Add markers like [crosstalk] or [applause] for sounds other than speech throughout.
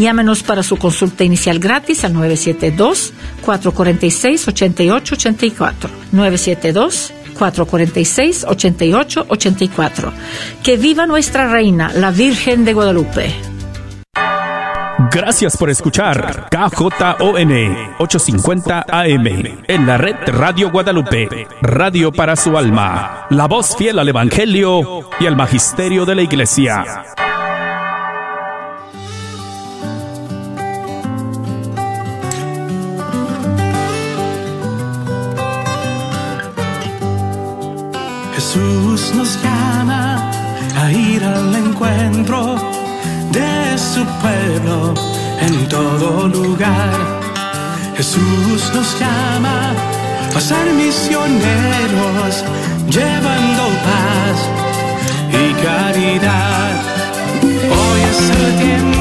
Llámenos para su consulta inicial gratis al 972-446-8884. 972-446-8884. Que viva nuestra reina, la Virgen de Guadalupe. Gracias por escuchar KJON 850 AM en la red Radio Guadalupe, radio para su alma, la voz fiel al Evangelio y al Magisterio de la Iglesia. Jesús nos llama a ir al encuentro de su pueblo en todo lugar. Jesús nos llama a ser misioneros, llevando paz y caridad. Hoy es el tiempo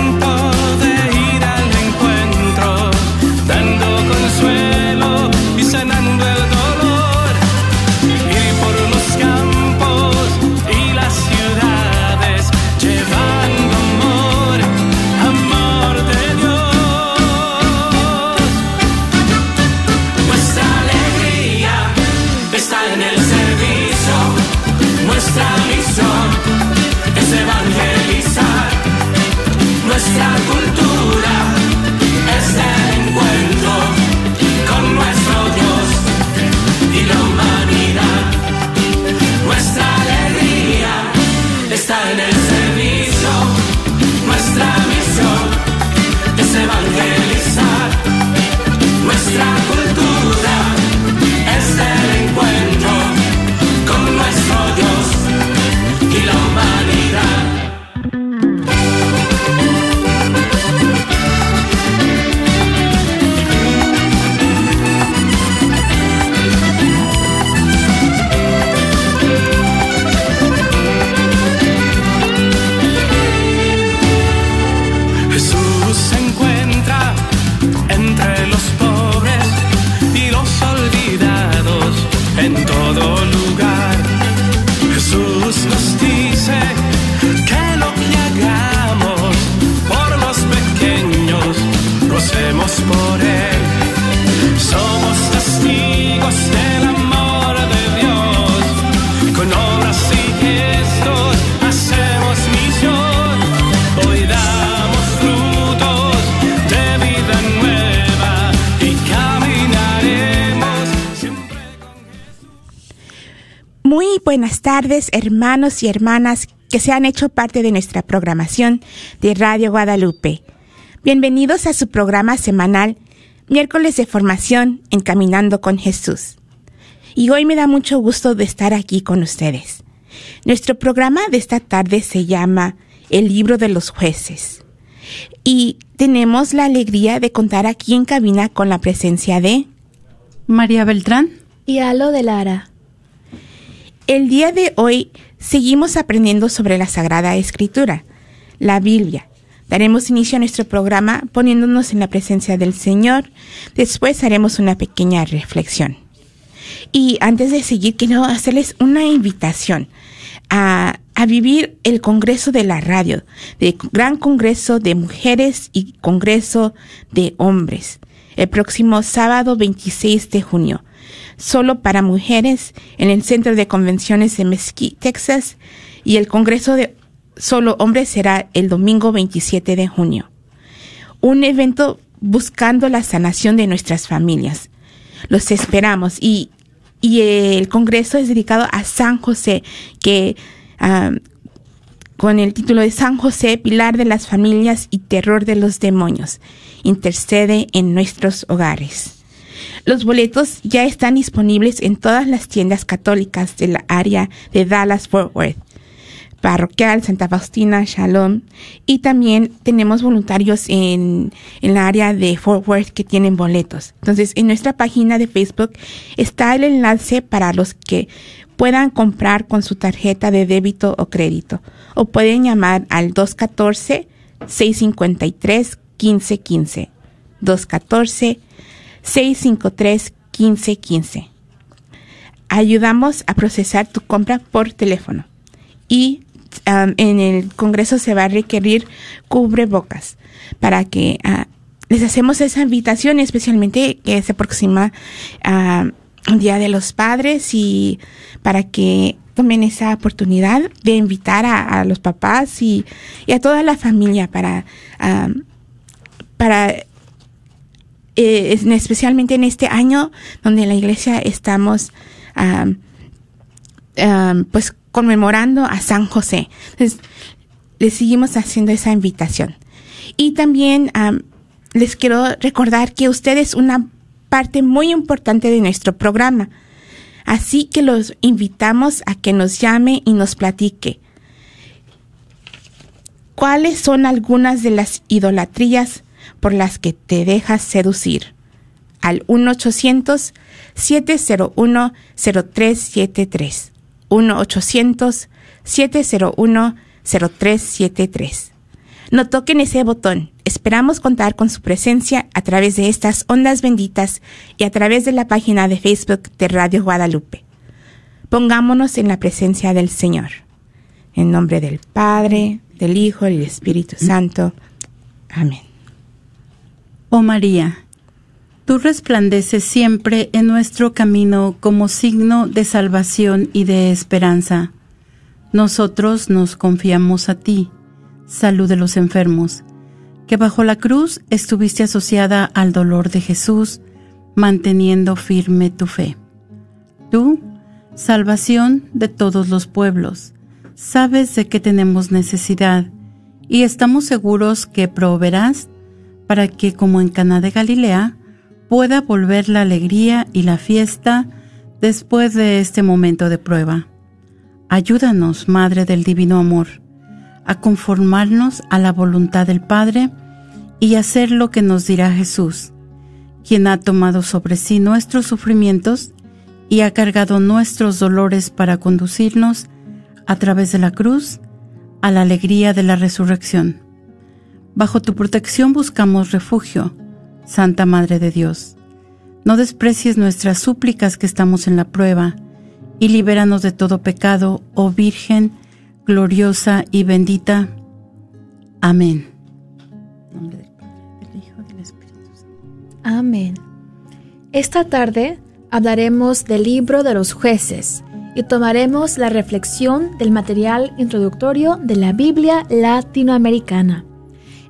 tardes, hermanos y hermanas que se han hecho parte de nuestra programación de Radio Guadalupe. Bienvenidos a su programa semanal, miércoles de formación Encaminando con Jesús. Y hoy me da mucho gusto de estar aquí con ustedes. Nuestro programa de esta tarde se llama El libro de los jueces. Y tenemos la alegría de contar aquí en cabina con la presencia de María Beltrán y Alo de Lara. El día de hoy seguimos aprendiendo sobre la Sagrada Escritura, la Biblia. Daremos inicio a nuestro programa poniéndonos en la presencia del Señor. Después haremos una pequeña reflexión. Y antes de seguir, quiero hacerles una invitación a, vivir el Congreso de la Radio, el Gran Congreso de Mujeres y Congreso de Hombres, el próximo sábado 26 de junio solo para mujeres en el Centro de Convenciones de Mesquite, Texas, y el Congreso de solo hombres será el domingo 27 de junio. Un evento buscando la sanación de nuestras familias. Los esperamos y, y el Congreso es dedicado a San José, que con el título de San José, Pilar de las Familias y Terror de los Demonios, intercede en nuestros hogares. Los boletos ya están disponibles en todas las tiendas católicas de la área de Dallas-Fort Worth, Parroquial, Santa Faustina, Shalom, y también tenemos voluntarios en, en la área de Fort Worth que tienen boletos. Entonces, en nuestra página de Facebook está el enlace para los que puedan comprar con su tarjeta de débito o crédito, o pueden llamar al 214 653 1515. 214 653-1515. Ayudamos a procesar tu compra por teléfono y um, en el Congreso se va a requerir cubrebocas para que ah, les hacemos esa invitación, especialmente que se aproxima un Día de los Padres y para que tomen esa oportunidad de invitar a, los papás y, a toda la familia para, para eh, especialmente en este año donde en la iglesia estamos pues conmemorando a San José. Entonces, les seguimos haciendo esa invitación. Y también les quiero recordar que usted es una parte muy importante de nuestro programa. Así que los invitamos a que nos llame y nos platique. ¿Cuáles son algunas de las idolatrías por las que te dejas seducir? Al 1-800-701-0373. 1-800-701-0373. No toquen ese botón. Esperamos contar con su presencia a través de estas ondas benditas y a través de la página de Facebook de Radio Guadalupe. Pongámonos en la presencia del Señor. En nombre del Padre, del Hijo y del Espíritu Santo. Amén. Oh María, tú resplandeces siempre en nuestro camino como signo de salvación y de esperanza. Nosotros nos confiamos a ti salud de los enfermos, que bajo la cruz estuviste asociada al dolor de Jesús, manteniendo firme tu fe. Tú, salvación de todos los pueblos, sabes de qué tenemos necesidad y estamos seguros que proveerás para que, como en Cana de Galilea, pueda volver la alegría y la fiesta después de este momento de prueba. Ayúdanos, Madre del Divino Amor, a conformarnos a la voluntad del Padre y hacer lo que nos dirá Jesús, quien ha tomado sobre sí nuestros sufrimientos y ha cargado nuestros dolores para conducirnos a través de la cruz a la alegría de la resurrección. Bajo tu protección buscamos refugio, Santa Madre de Dios. No desprecies nuestras súplicas que estamos en la prueba, y libéranos de todo pecado, oh Virgen, gloriosa y bendita. Amén. Amén. Esta tarde hablaremos del libro de los jueces y tomaremos la reflexión del material introductorio de la Biblia latinoamericana,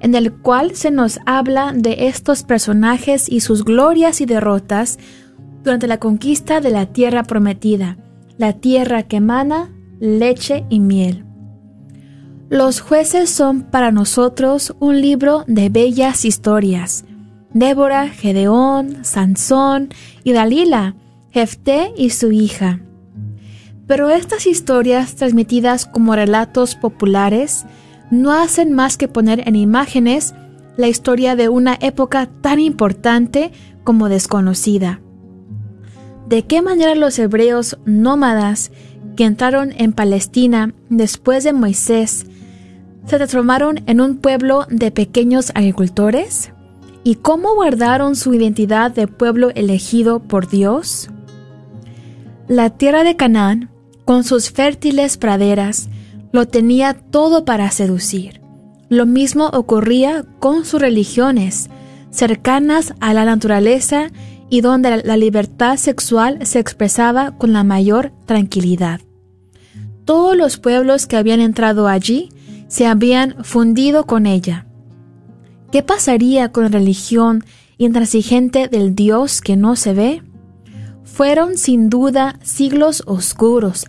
en el cual se nos habla de estos personajes y sus glorias y derrotas durante la conquista de la tierra prometida, la tierra que emana leche y miel. Los jueces son para nosotros un libro de bellas historias. Débora, Gedeón, Sansón y Dalila, Jefté y su hija. Pero estas historias transmitidas como relatos populares no hacen más que poner en imágenes la historia de una época tan importante como desconocida. ¿De qué manera los hebreos nómadas que entraron en Palestina después de Moisés se transformaron en un pueblo de pequeños agricultores? ¿Y cómo guardaron su identidad de pueblo elegido por Dios? La tierra de Canaán, con sus fértiles praderas, lo tenía todo para seducir. Lo mismo ocurría con sus religiones, cercanas a la naturaleza y donde la libertad sexual se expresaba con la mayor tranquilidad. Todos los pueblos que habían entrado allí se habían fundido con ella. ¿Qué pasaría con la religión intransigente del Dios que no se ve? Fueron sin duda siglos oscuros,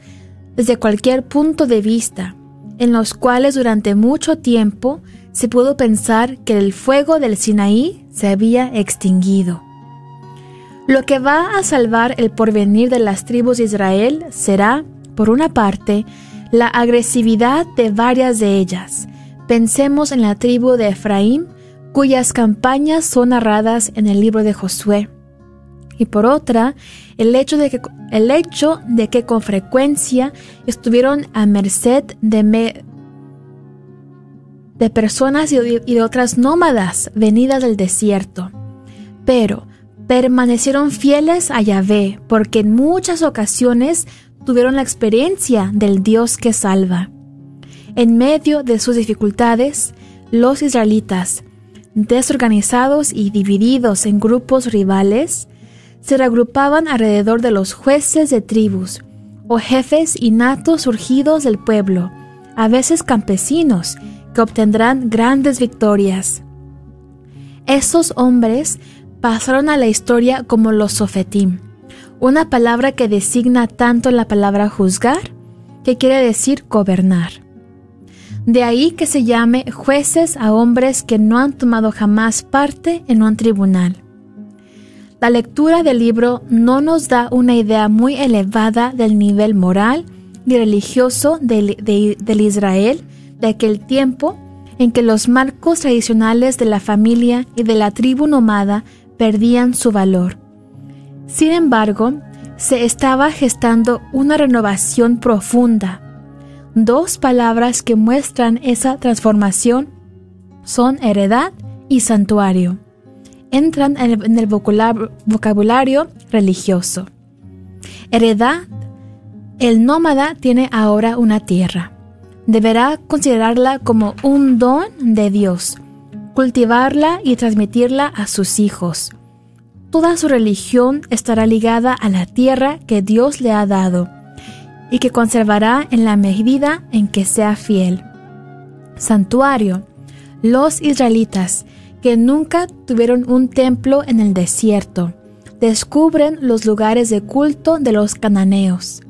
desde cualquier punto de vista, en los cuales durante mucho tiempo se pudo pensar que el fuego del Sinaí se había extinguido. Lo que va a salvar el porvenir de las tribus de Israel será, por una parte, la agresividad de varias de ellas. Pensemos en la tribu de Efraín, cuyas campañas son narradas en el libro de Josué. Y por otra, el hecho de que, el hecho de que con frecuencia estuvieron a merced de, de personas y de otras nómadas venidas del desierto. Pero permanecieron fieles a Yahvé, porque en muchas ocasiones tuvieron la experiencia del Dios que salva. En medio de sus dificultades, los israelitas, desorganizados y divididos en grupos rivales, se reagrupaban alrededor de los jueces de tribus o jefes innatos surgidos del pueblo, a veces campesinos, que obtendrán grandes victorias. Esos hombres pasaron a la historia como los sofetim, una palabra que designa tanto la palabra juzgar, que quiere decir gobernar. De ahí que se llame jueces a hombres que no han tomado jamás parte en un tribunal. La lectura del libro no nos da una idea muy elevada del nivel moral y religioso del, Israel de aquel tiempo en que los marcos tradicionales de la familia y de la tribu nómada perdían su valor. Sin embargo, se estaba gestando una renovación profunda. Dos palabras que muestran esa transformación son heredad y santuario entran en el, vocabulario religioso. Heredad. El nómada tiene ahora una tierra. Deberá considerarla como un don de Dios, cultivarla y transmitirla a sus hijos. Toda su religión estará ligada a la tierra que Dios le ha dado y que conservará en la medida en que sea fiel. Santuario. Los israelitas que nunca tuvieron un templo en el desierto. Descubren los lugares de culto de los cananeos.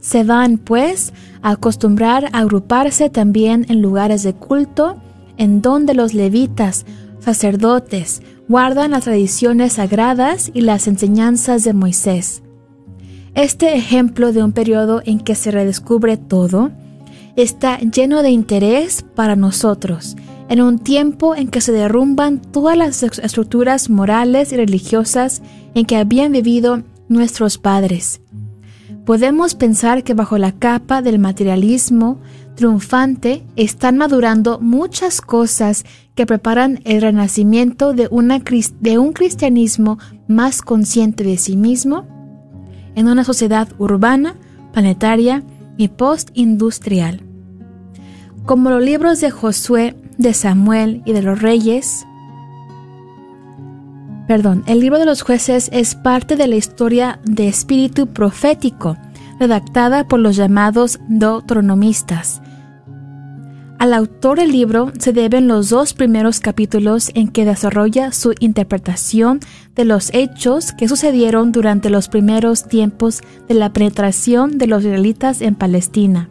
Se van, pues, a acostumbrar a agruparse también en lugares de culto en donde los levitas, sacerdotes, guardan las tradiciones sagradas y las enseñanzas de Moisés. Este ejemplo de un periodo en que se redescubre todo está lleno de interés para nosotros en un tiempo en que se derrumban todas las estructuras morales y religiosas en que habían vivido nuestros padres. Podemos pensar que bajo la capa del materialismo triunfante están madurando muchas cosas que preparan el renacimiento de, de un cristianismo más consciente de sí mismo en una sociedad urbana, planetaria y postindustrial. Como los libros de Josué de Samuel y de los reyes. Perdón, el libro de los jueces es parte de la historia de espíritu profético, redactada por los llamados deuteronomistas. Al autor del libro se deben los dos primeros capítulos en que desarrolla su interpretación de los hechos que sucedieron durante los primeros tiempos de la penetración de los israelitas en Palestina.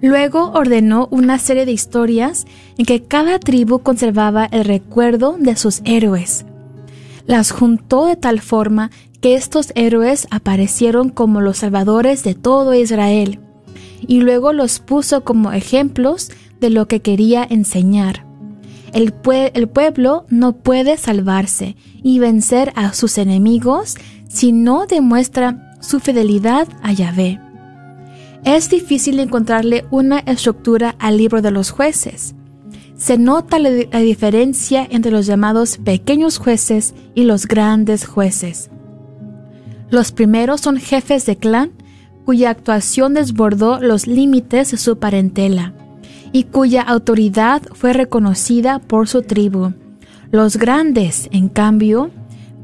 Luego ordenó una serie de historias en que cada tribu conservaba el recuerdo de sus héroes. Las juntó de tal forma que estos héroes aparecieron como los salvadores de todo Israel, y luego los puso como ejemplos de lo que quería enseñar. El, pueblo no puede salvarse y vencer a sus enemigos si no demuestra su fidelidad a Yahvé. Es difícil encontrarle una estructura al libro de los jueces. Se nota la, diferencia entre los llamados pequeños jueces y los grandes jueces. Los primeros son jefes de clan cuya actuación desbordó los límites de su parentela y cuya autoridad fue reconocida por su tribu. Los grandes, en cambio,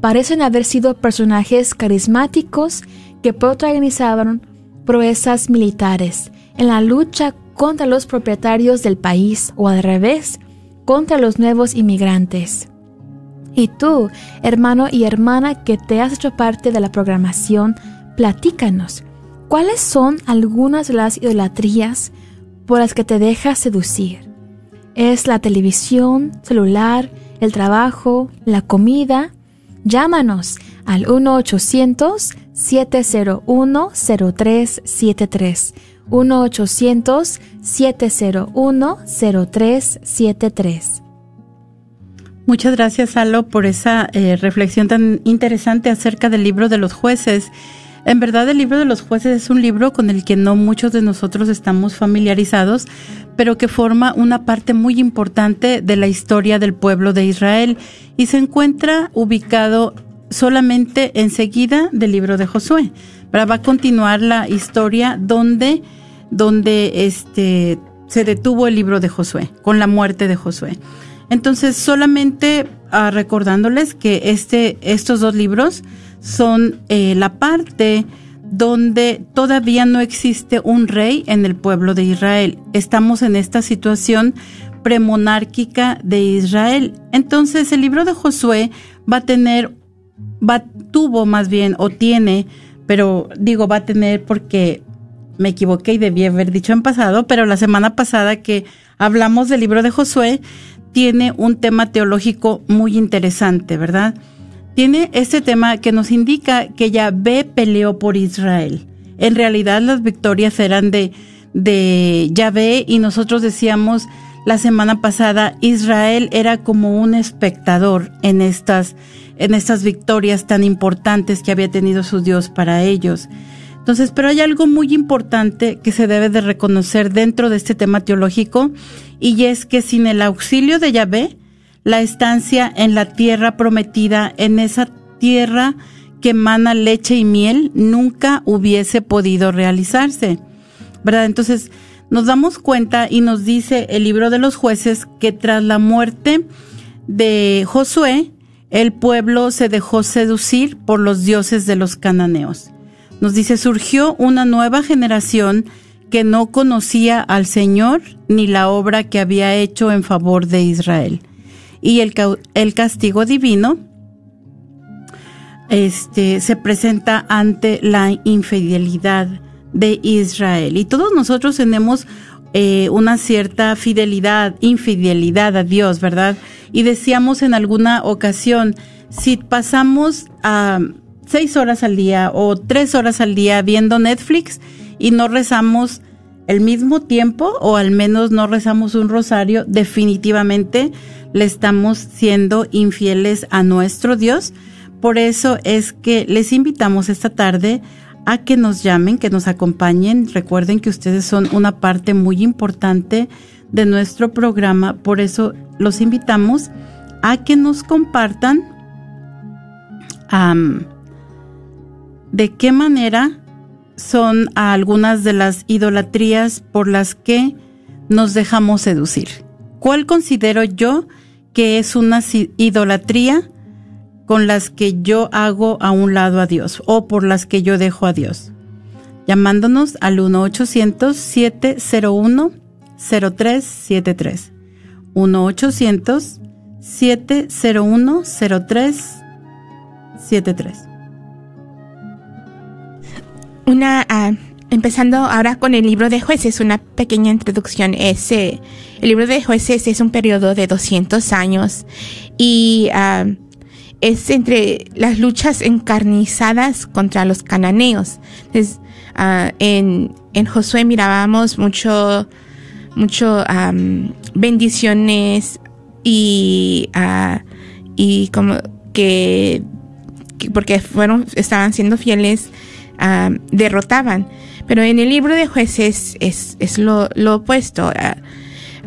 parecen haber sido personajes carismáticos que protagonizaban proezas militares en la lucha contra los propietarios del país o al revés, contra los nuevos inmigrantes. Y tú, hermano y hermana que te has hecho parte de la programación, platícanos, ¿cuáles son algunas de las idolatrías por las que te dejas seducir? ¿Es la televisión, celular, el trabajo, la comida? Llámanos al 1-800-701-0373. 1-800-701-0373. Muchas gracias, Alo, por esa eh, reflexión tan interesante acerca del libro de los jueces. En verdad, el libro de los jueces es un libro con el que no muchos de nosotros estamos familiarizados, pero que forma una parte muy importante de la historia del pueblo de Israel y se encuentra ubicado solamente enseguida del libro de Josué. Va a continuar la historia donde, donde este, se detuvo el libro de Josué, con la muerte de Josué. Entonces, solamente ah, recordándoles que este, estos dos libros son eh, la parte donde todavía no existe un rey en el pueblo de Israel. Estamos en esta situación premonárquica de Israel. Entonces, el libro de Josué va a tener, va, tuvo más bien, o tiene, pero digo va a tener porque me equivoqué y debí haber dicho en pasado, pero la semana pasada que hablamos del libro de Josué, tiene un tema teológico muy interesante, ¿verdad? Tiene este tema que nos indica que Yahvé peleó por Israel. En realidad las victorias eran de, de Yahvé y nosotros decíamos la semana pasada, Israel era como un espectador en estas, en estas victorias tan importantes que había tenido su Dios para ellos. Entonces, pero hay algo muy importante que se debe de reconocer dentro de este tema teológico y es que sin el auxilio de Yahvé, la estancia en la tierra prometida, en esa tierra que emana leche y miel, nunca hubiese podido realizarse. ¿Verdad? Entonces, nos damos cuenta y nos dice el libro de los jueces que tras la muerte de Josué, el pueblo se dejó seducir por los dioses de los cananeos. Nos dice, surgió una nueva generación que no conocía al Señor ni la obra que había hecho en favor de Israel. Y el, el castigo divino este, se presenta ante la infidelidad de Israel. Y todos nosotros tenemos eh, una cierta fidelidad, infidelidad a Dios, ¿verdad? Y decíamos en alguna ocasión, si pasamos a seis horas al día o tres horas al día viendo Netflix, y no rezamos el mismo tiempo o al menos no rezamos un rosario, definitivamente le estamos siendo infieles a nuestro Dios. Por eso es que les invitamos esta tarde a que nos llamen, que nos acompañen. Recuerden que ustedes son una parte muy importante de nuestro programa, por eso los invitamos a que nos compartan de qué manera son algunas de las idolatrías por las que nos dejamos seducir. ¿Cuál considero yo que es una idolatría con las que yo hago a un lado a Dios o por las que yo dejo a Dios? Llamándonos al 1-800-701-0373. 1-800-701-0373 una ah, empezando ahora con el libro de jueces, una pequeña introducción. Ese, el libro de jueces es un periodo de 200 años y ah, es entre las luchas encarnizadas contra los cananeos. Ah, en, en Josué mirábamos mucho, mucho bendiciones y, y como que, que, porque fueron, estaban siendo fieles derrotaban. Pero en el libro de jueces es, lo, opuesto.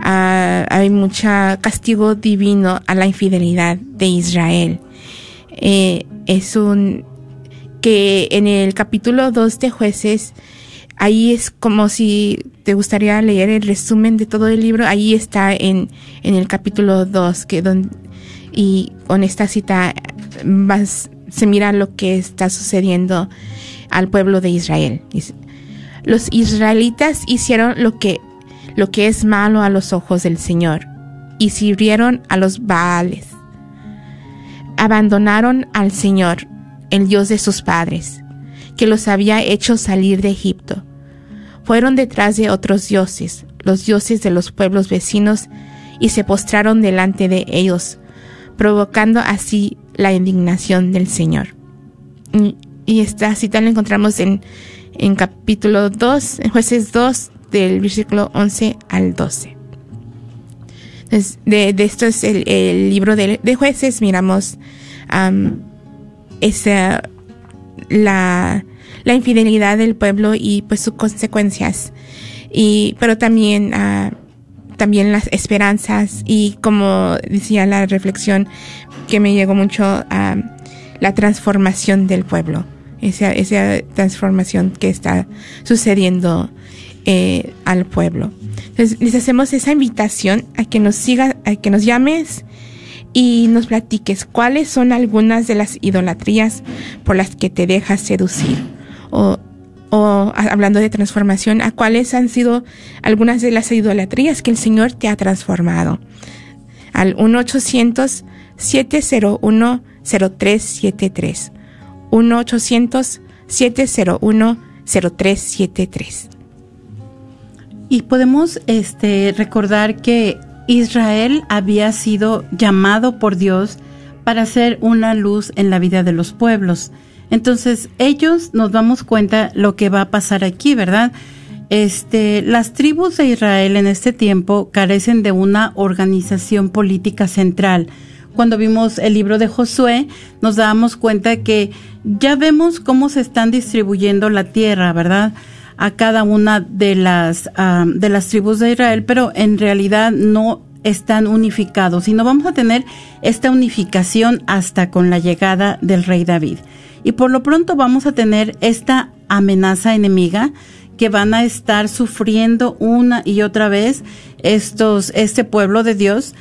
hay mucho castigo divino a la infidelidad de Israel. Eh, es un que en el capítulo 2 de jueces, ahí es como si te gustaría leer el resumen de todo el libro, ahí está en, en el capítulo 2, que don, y con esta cita vas, se mira lo que está sucediendo al pueblo de Israel. Los israelitas hicieron lo que, lo que es malo a los ojos del Señor y sirvieron a los Baales. Abandonaron al Señor, el Dios de sus padres, que los había hecho salir de Egipto. Fueron detrás de otros dioses, los dioses de los pueblos vecinos, y se postraron delante de ellos, provocando así la indignación del Señor. Y esta cita la encontramos en, en capítulo 2, en jueces 2, del versículo 11 al 12. de, de, esto es el, el libro de, de, jueces, miramos esa, la, la, infidelidad del pueblo y pues sus consecuencias. Y, pero también, uh, también las esperanzas y como decía la reflexión que me llegó mucho a la transformación del pueblo esa, esa transformación que está sucediendo eh, al pueblo. Entonces les hacemos esa invitación a que nos sigas, a que nos llames y nos platiques cuáles son algunas de las idolatrías por las que te dejas seducir. O, o hablando de transformación, a cuáles han sido algunas de las idolatrías que el Señor te ha transformado. Al 1-800-701-0373. 1-800-701-0373. Y podemos este, recordar que Israel había sido llamado por Dios para ser una luz en la vida de los pueblos. Entonces, ellos nos damos cuenta lo que va a pasar aquí, ¿verdad? Este, las tribus de Israel en este tiempo carecen de una organización política central. Cuando vimos el libro de Josué, nos dábamos cuenta que ya vemos cómo se están distribuyendo la tierra, ¿verdad? a cada una de las, de las tribus de Israel, pero en realidad no están unificados, sino vamos a tener esta unificación hasta con la llegada del rey David. Y por lo pronto vamos a tener esta amenaza enemiga que van a estar sufriendo una y otra vez estos, este pueblo de Dios.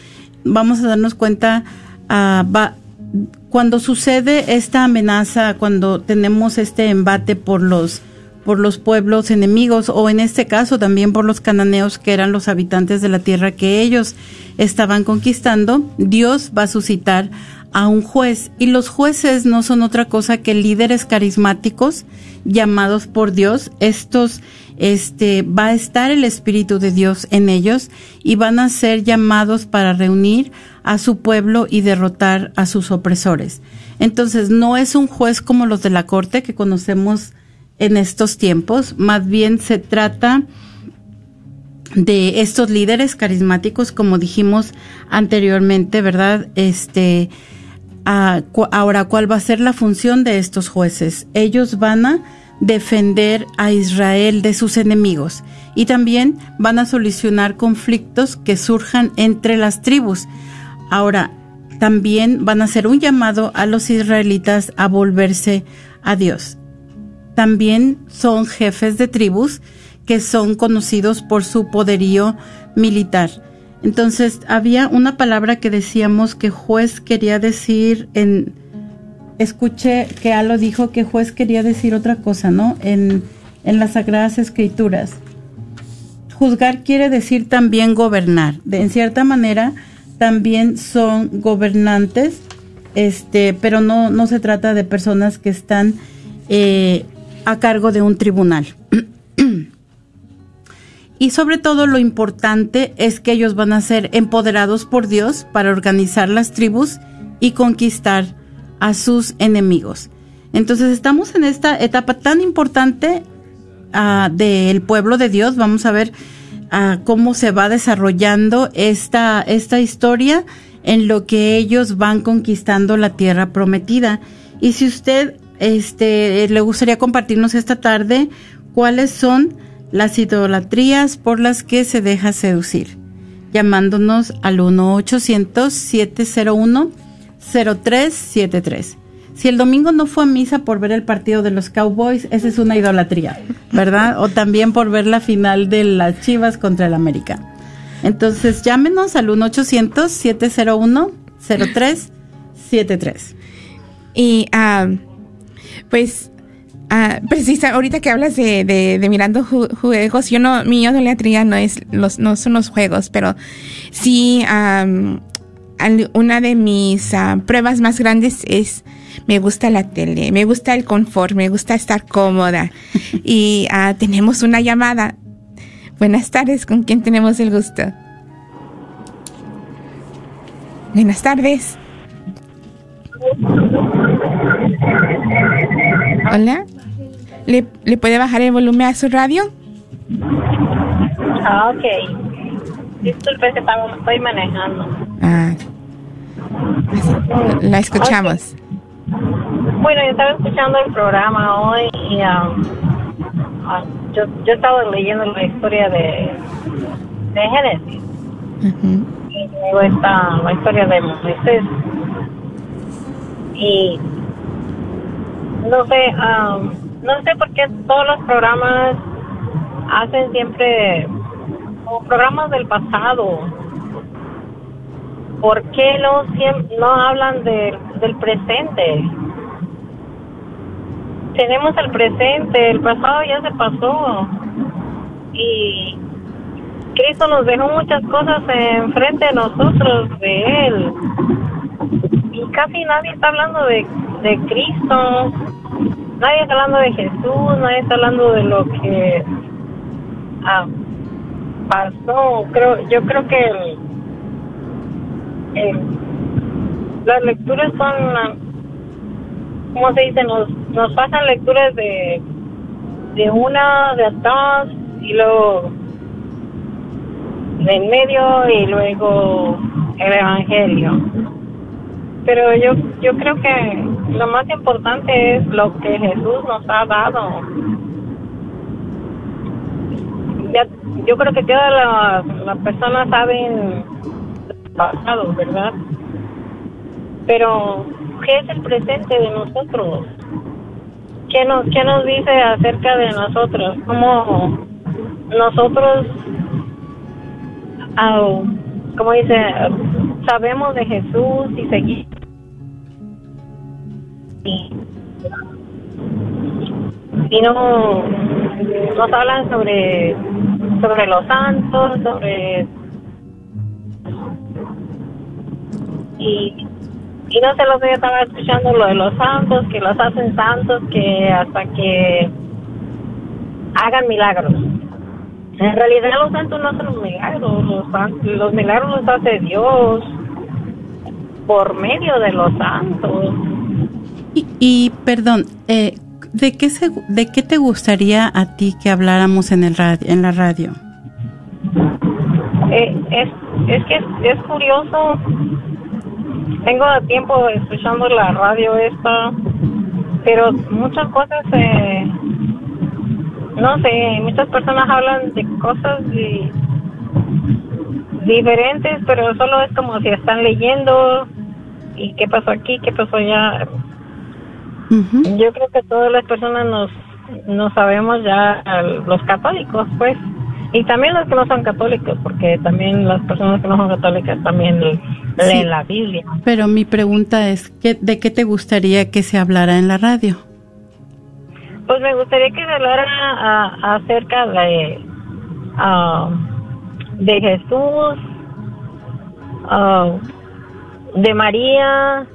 Vamos a darnos cuenta, uh, va, cuando sucede esta amenaza, cuando tenemos este embate por los por los pueblos enemigos o en este caso también por los cananeos que eran los habitantes de la tierra que ellos estaban conquistando, Dios va a suscitar a un juez y los jueces no son otra cosa que líderes carismáticos llamados por Dios. Estos este va a estar el espíritu de Dios en ellos y van a ser llamados para reunir a su pueblo y derrotar a sus opresores. Entonces, no es un juez como los de la corte que conocemos en estos tiempos, más bien se trata de estos líderes carismáticos, como dijimos anteriormente, ¿verdad? Este, ahora, ¿cuál va a ser la función de estos jueces? Ellos van a defender a Israel de sus enemigos y también van a solucionar conflictos que surjan entre las tribus. Ahora, también van a hacer un llamado a los israelitas a volverse a Dios también son jefes de tribus que son conocidos por su poderío militar. Entonces, había una palabra que decíamos que juez quería decir en escuché que Alo dijo que juez quería decir otra cosa, ¿no? En, en las sagradas escrituras. Juzgar quiere decir también gobernar. De, en cierta manera, también son gobernantes, este, pero no, no se trata de personas que están eh, a cargo de un tribunal. [clears throat] y sobre todo lo importante es que ellos van a ser empoderados por Dios para organizar las tribus y conquistar a sus enemigos. Entonces estamos en esta etapa tan importante uh, del pueblo de Dios. Vamos a ver uh, cómo se va desarrollando esta, esta historia en lo que ellos van conquistando la tierra prometida. Y si usted este, le gustaría compartirnos esta tarde cuáles son las idolatrías por las que se deja seducir, llamándonos al 1-800-701-0373. Si el domingo no fue a misa por ver el partido de los Cowboys, esa es una idolatría, ¿verdad? O también por ver la final de las Chivas contra el América. Entonces, llámenos al 1-800-701-0373. Y ah, pues ah, precisa, ahorita que hablas de, de, mirando juegos, yo no, mi idolatría no es los, no son los juegos, pero sí una de mis ah, pruebas más grandes es me gusta la tele, me gusta el confort, me gusta estar cómoda. y ah, tenemos una llamada. Buenas tardes, ¿con quién tenemos el gusto? Buenas tardes. Hola. ¿Le, ¿Le puede bajar el volumen a su radio? Ah, ok. Disculpe, estoy manejando. Ah. La escuchamos. Bueno, yo estaba escuchando el programa hoy y um, ah, yo, yo estaba leyendo la historia de, de Génesis. Y luego está la historia de Moisés y no sé, um, no sé por qué todos los programas hacen siempre como programas del pasado. ¿Por qué no, no hablan de- del presente? Tenemos el presente, el pasado ya se pasó. Y Cristo nos dejó muchas cosas enfrente de nosotros, de Él. Y casi nadie está hablando de, de Cristo. Nadie está hablando de Jesús, nadie está hablando de lo que ah, pasó. Creo, yo creo que el- las lecturas son, ah, ¿cómo se dice? Nos, nos pasan lecturas de, de una, de atrás y luego de en medio y luego el Evangelio. Pero yo, yo creo que lo más importante es lo que Jesús nos ha dado. Ya, yo creo que todas las, las personas saben pasado, ¿verdad? Pero, ¿qué es el presente de nosotros? ¿Qué nos, qué nos dice acerca de nosotros? ¿Cómo nosotros, ah, como dice, sabemos de Jesús y seguimos? Y, y no nos hablan sobre sobre los santos, sobre y y no sé lo que yo estaba escuchando lo de los santos, que los hacen santos, que hasta que hagan milagros. En realidad los santos no hacen los milagros, los, san- los milagros los hace Dios por medio de los santos. Y, y, perdón, eh, ¿de qué se, de qué te gustaría a ti que habláramos en el radio, en la radio? Eh, es, es que es, es curioso. Tengo tiempo escuchando la radio esta, pero muchas cosas, eh, no sé, muchas personas hablan de cosas di- diferentes, pero solo es como si están leyendo y qué pasó aquí, qué pasó allá. Yo creo que todas las personas nos, nos sabemos ya, los católicos, pues, y también los que no son católicos, porque también las personas que no son católicas también leen la Biblia. Pero mi pregunta es, ¿qué, ¿de qué te gustaría que se hablara en la radio? Pues me gustaría que se hablara a- acerca de, ah, de Jesús, ah, de María,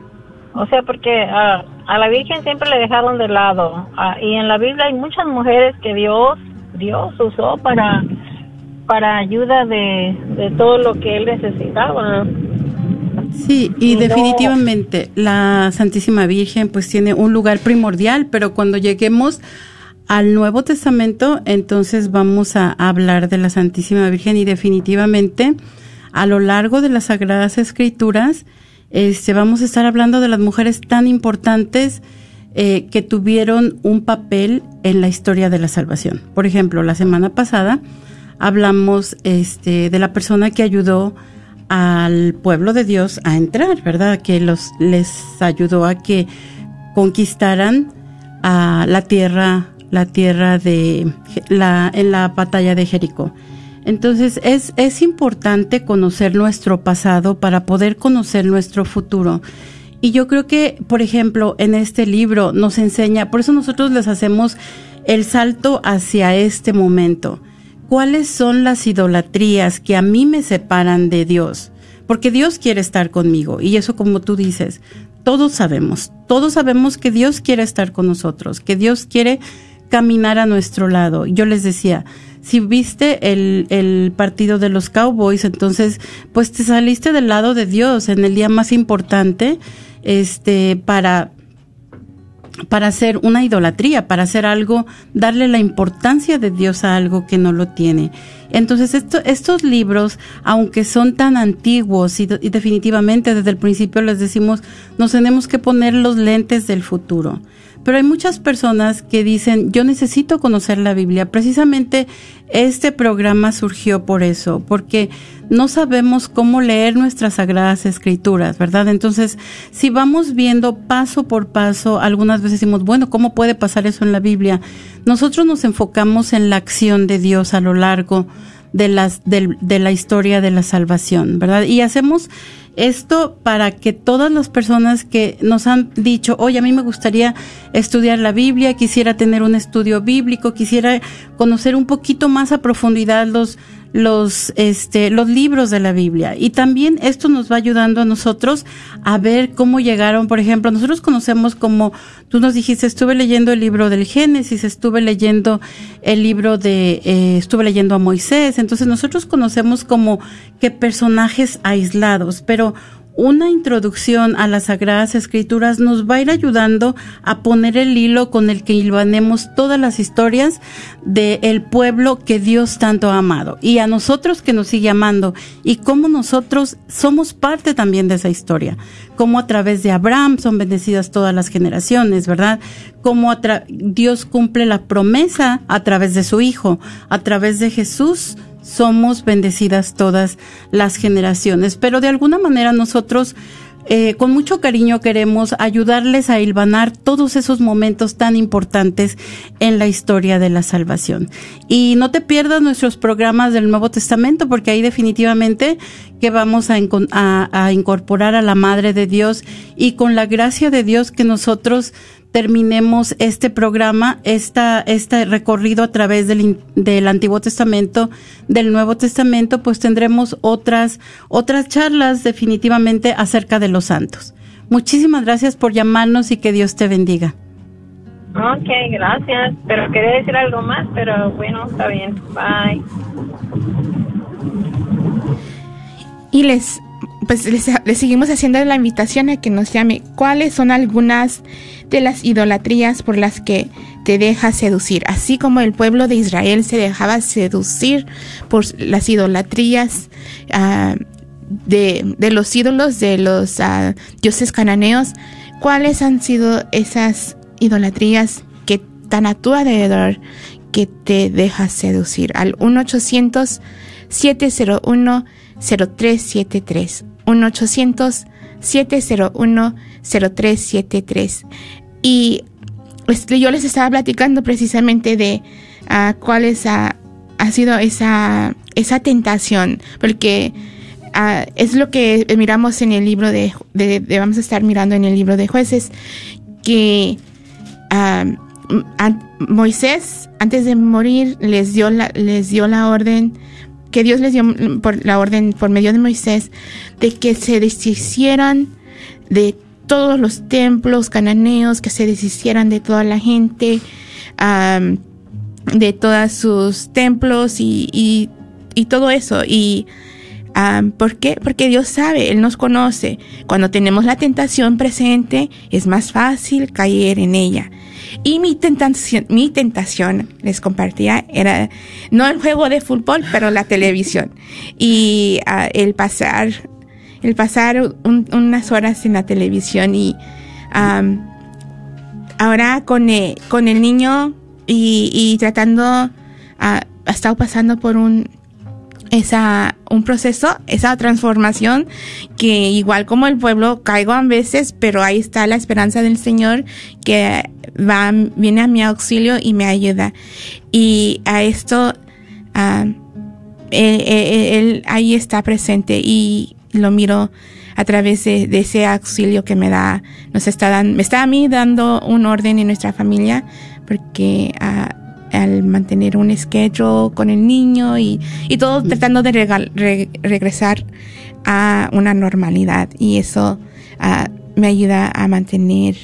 o sea, porque ah, a la Virgen siempre le dejaron de lado. Ah, y en la Biblia hay muchas mujeres que Dios, Dios usó para, para ayuda de, de todo lo que él necesitaba. Sí, y No. definitivamente la Santísima Virgen pues tiene un lugar primordial, pero cuando lleguemos al Nuevo Testamento, entonces vamos a hablar de la Santísima Virgen y definitivamente a lo largo de las Sagradas Escrituras este, vamos a estar hablando de las mujeres tan importantes eh, que tuvieron un papel en la historia de la salvación. Por ejemplo, la semana pasada hablamos este, de la persona que ayudó al pueblo de Dios a entrar, ¿verdad? Que los les ayudó a que conquistaran a la tierra, la tierra de la en la batalla de Jericó. Entonces es, es importante conocer nuestro pasado para poder conocer nuestro futuro. Y yo creo que, por ejemplo, en este libro nos enseña, por eso nosotros les hacemos el salto hacia este momento. ¿Cuáles son las idolatrías que a mí me separan de Dios? Porque Dios quiere estar conmigo. Y eso como tú dices, todos sabemos, todos sabemos que Dios quiere estar con nosotros, que Dios quiere caminar a nuestro lado. Yo les decía, si viste el, el partido de los Cowboys, entonces pues te saliste del lado de Dios en el día más importante, este, para para hacer una idolatría, para hacer algo, darle la importancia de Dios a algo que no lo tiene. Entonces, esto, estos libros, aunque son tan antiguos y, y definitivamente desde el principio les decimos, nos tenemos que poner los lentes del futuro, pero hay muchas personas que dicen, yo necesito conocer la Biblia. Precisamente este programa surgió por eso, porque no sabemos cómo leer nuestras sagradas escrituras, ¿verdad? Entonces, si vamos viendo paso por paso, algunas veces decimos, bueno, ¿cómo puede pasar eso en la Biblia? Nosotros nos enfocamos en la acción de Dios a lo largo de, las, de, la historia de la salvación, ¿verdad? Y hacemos esto para que todas las personas que nos han dicho, oye, a mí me gustaría estudiar la Biblia, quisiera tener un estudio bíblico, quisiera conocer un poquito más a profundidad los los, este, los libros de la Biblia. Y también esto nos va ayudando a nosotros a ver cómo llegaron, por ejemplo, nosotros conocemos como, tú nos dijiste, estuve leyendo el libro del Génesis, estuve leyendo el libro de, eh, estuve leyendo a Moisés, entonces nosotros conocemos como que personajes aislados, pero una introducción a las Sagradas Escrituras nos va a ir ayudando a poner el hilo con el que hilvanemos todas las historias del pueblo que Dios tanto ha amado y a nosotros que nos sigue amando y cómo nosotros somos parte también de esa historia. Cómo a través de Abraham son bendecidas todas las generaciones, ¿verdad? Cómo Dios cumple la promesa a través de su Hijo, a través de Jesús somos bendecidas todas las generaciones. Pero de alguna manera nosotros eh, con mucho cariño queremos ayudarles a hilvanar todos esos momentos tan importantes en la historia de la salvación. Y no te pierdas nuestros programas del Nuevo Testamento porque ahí definitivamente que vamos a, a incorporar a la Madre de Dios y con la gracia de Dios que nosotros terminemos este programa, esta, este recorrido a través del, del Antiguo Testamento, del Nuevo Testamento, pues tendremos otras, otras charlas definitivamente acerca de los santos. Muchísimas gracias por llamarnos y que Dios te bendiga. Ok, gracias. Pero quería decir algo más, pero bueno, está bien. Bye. Y les pues le seguimos haciendo la invitación a que nos llame. Cuáles son algunas de las idolatrías por las que te dejas seducir, así como el pueblo de Israel se dejaba seducir por las idolatrías uh, de, los ídolos de los uh, dioses cananeos, cuáles han sido esas idolatrías que están a tu alrededor que te dejas seducir al 1 800 701 0373 1-800-701-0373. Y este, yo les estaba platicando precisamente de uh, cuál es, uh, ha sido esa, esa tentación, porque uh, es lo que miramos en el libro de, vamos a estar mirando en el libro de jueces, que Moisés antes de morir les dio les dio la orden que Dios les dio por la orden por medio de Moisés de que se deshicieran de todos los templos cananeos, que se deshicieran de toda la gente, de todos sus templos y, todo eso. Y ¿por qué? Porque Dios sabe, Él nos conoce. Cuando tenemos la tentación presente, es más fácil caer en ella. Y mi tentación, mi tentación, les compartía, era no el juego de fútbol, pero la televisión. Y uh, el pasar, el pasar un, unas horas en la televisión y um, ahora con, el, con el niño y, tratando, uh, ha estado pasando por un, esa, un proceso, esa transformación que igual como el pueblo caigo a veces, pero ahí está la esperanza del Señor que va, viene a mi auxilio y me ayuda. Y a esto, uh, él, ahí está presente y lo miro a través de, ese auxilio que me da, nos está dando, me está a mí dando un orden en nuestra familia porque uh, al mantener un schedule con el niño y, y todo tratando de regresar a una normalidad y eso uh, me ayuda a mantener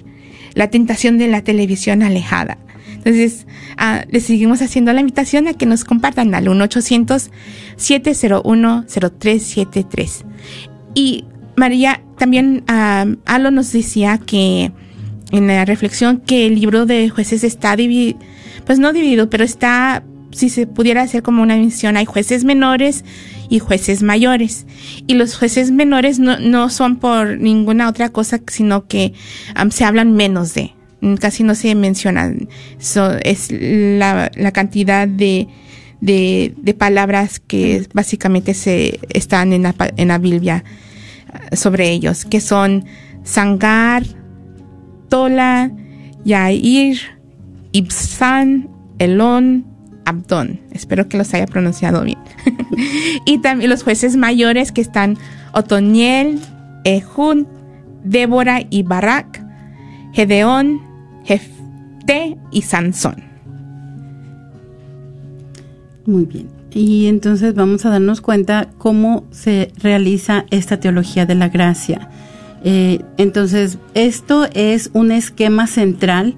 la tentación de la televisión alejada. Entonces, uh, les seguimos haciendo la invitación a que nos compartan al 1-800-701-0373. Y María, también uh, Alo nos decía que en la reflexión que el libro de jueces está dividido pues no dividido, pero está, si se pudiera hacer como una misión, hay jueces menores y jueces mayores. Y los jueces menores no, no son por ninguna otra cosa, sino que se hablan menos de. casi no se mencionan. es la, cantidad de, de, palabras que básicamente se están en la, en la Biblia ah, sobre ellos, que son Sangar, Tola, Yair, Ibsan, Elón, Abdón. Espero que los haya pronunciado bien. [laughs] y también los jueces mayores que están Otoniel, Ehud, Débora y Barak, Gedeón, Jefte y Sansón. Muy bien. Y entonces vamos a darnos cuenta cómo se realiza esta teología de la gracia. Eh, entonces, esto es un esquema central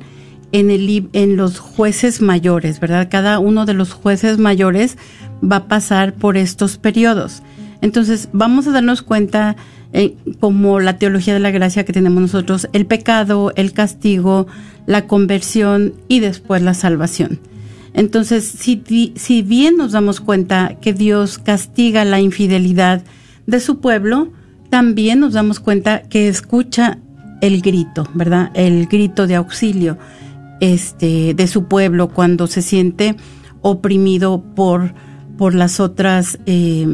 en, los jueces mayores, ¿verdad? Cada uno de los jueces mayores va a pasar por estos periodos. Entonces, vamos a darnos cuenta, eh, como la teología de la gracia que tenemos nosotros, el pecado, el castigo, la conversión y después la salvación. Entonces, si bien nos damos cuenta que Dios castiga la infidelidad de su pueblo, también nos damos cuenta que escucha el grito, ¿verdad? El grito de auxilio este, de su pueblo cuando se siente oprimido por, por las otras, eh,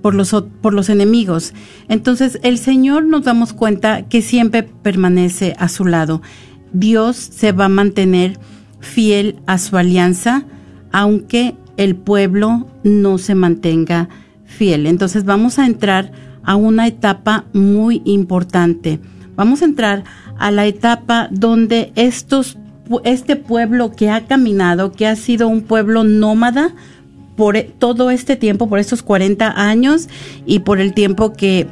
por, los, por los enemigos. Entonces el Señor nos damos cuenta que siempre permanece a su lado. Dios se va a mantener fiel a su alianza, aunque el pueblo no se mantenga fiel. Entonces vamos a entrar a una etapa muy importante. Vamos a entrar a la etapa donde estos este pueblo que ha caminado, que ha sido un pueblo nómada por e, todo este tiempo, por estos 40 años y por el tiempo que,